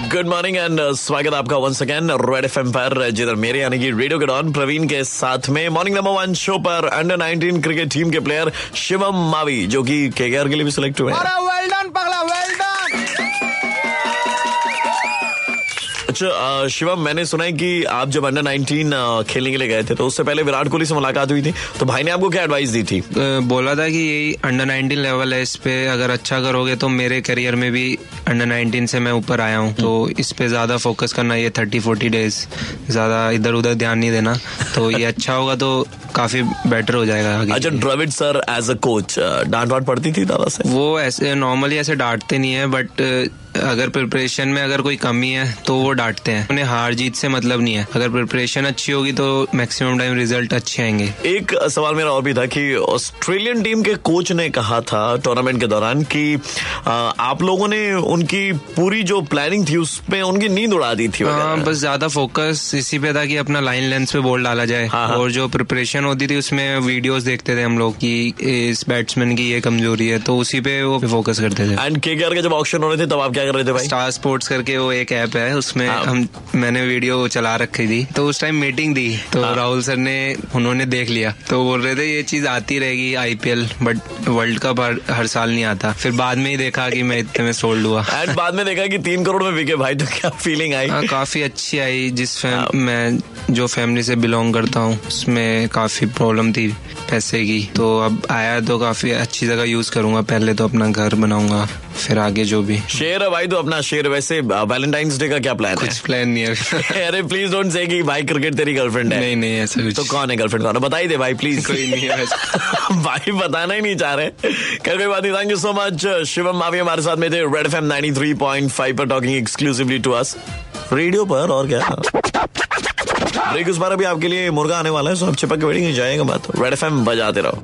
Good morning and स्वागत आपका once again red F पर, जिधर मेरे यानी कि रेडियो के डॉन प्रवीण के साथ में मॉर्निंग नंबर वन शो पर अंडर 19 क्रिकेट टीम के प्लेयर शिवम मावी, जो कि केकेआर के लिए भी सिलेक्ट हुए हैं। अ, शिवम मैंने सुना है कि आप जब अंडर 19 खेलने के लिए गए थे तो उससे पहले विराट कोहली से मुलाकात हुई थी। तो भाई ने आपको क्या एडवाइस दी थी? बोला था कि यही अंडर 19 लेवल है इस पे अगर अच्छा करोगे तो मेरे करियर में भी अंडर 19 से मैं ऊपर आया हूँ। तो इस पे ज़्यादा फोकस करना ये 30 40 डेज़ ज़्यादा इधर उधर ध्यान नहीं देना। तो ये अच्छा होगा तो काफ़ी बेटर हो जाएगा आगे। अच्छा Dravid sir as a coach डांट वाट पड़ती थी दादा से? वो ऐसे नॉर्मली ऐसे डांटते नहीं है बट अगर प्रिपरेशन में अगर कोई कमी है तो वो डांटते हैं। उन्हें हार जीत से मतलब नहीं है। अगर प्रिपरेशन अच्छी होगी तो मैक्सिमम टाइम रिज़ल्ट अच्छे आएँगे। एक सवाल मेरा और भी था कि ऑस्ट्रेलियन टीम के कोच ने कहा था टूर्नामेंट के दौरान कि आप लोगों ने उनकी पूरी जो प्लानिंग थी उस पे उनकी नींद उड़ा दी थी हाँ। बस ज़्यादा फोकस इसी पे था कि अपना लाइन लेंस पे बॉल डाला जाए हाँ, हाँ। और जो प्रिपरेशन होती थी उसमें वीडियोस देखते थे हम लोग कि इस बैट्समैन की ये कमज़ोरी है तो उसी पे वो फोकस करते थे एंड के के जब ऑप्शन हो रहे थे तब आप क्या कर रहे थे भाई स्टार स्पोर्ट्स करके वो एक ऐप है उसमें हाँ। हम मैंने वीडियो चला रखी थी तो उस टाइम मीटिंग दी तो हाँ। राहुल सर ने उन्होंने देख लिया तो बोल रहे थे ये चीज़ आती रहेगी आईपीएल बट वर्ल्ड कप हर, हर साल नहीं आता फिर बाद में ही देखा कि मैं इतने में सोल्ड हुआ एंड बाद में देखा कि तीन करोड़ में बिके भाई तो क्या फीलिंग आई हाँ काफ़ी अच्छी आई जिस फैम। मैं जो फैमिली से बिलोंग करता हूँ उसमें काफ़ी प्रॉब्लम थी पैसे की। तो अब आया तो काफ़ी अच्छी जगह यूज़ करूँगा। पहले तो अपना घर बनाऊँगा फिर आगे जो भी। शेर है भाई तो अपना शेर। वैसे वैलेंटाइंस डे का क्या प्लान कुछ प्लान नहीं है। है अरे प्लीज़ डोंट से कि भाई क्रिकेट तेरी गर्लफ्रेंड है। नहीं नहीं ऐसा कुछ। तो कौन है गर्लफ्रेंड कौन है? बता दे भाई प्लीज़ कोई नहीं है भाई बताना ही नहीं चाह रहे। कल कोई बात नहीं। Thank you so much Shivam Mavi हमारे साथ में थे। रेड एफ़ एम फाइव पर talking exclusively to us radio पर और क्या? ब्रेक उस बार अभी आपके लिए मुर्गा आने वाला है, सो आप चिपक के बैठेंगे जाएँगे बात। रेड एफ़ बजाते रहो।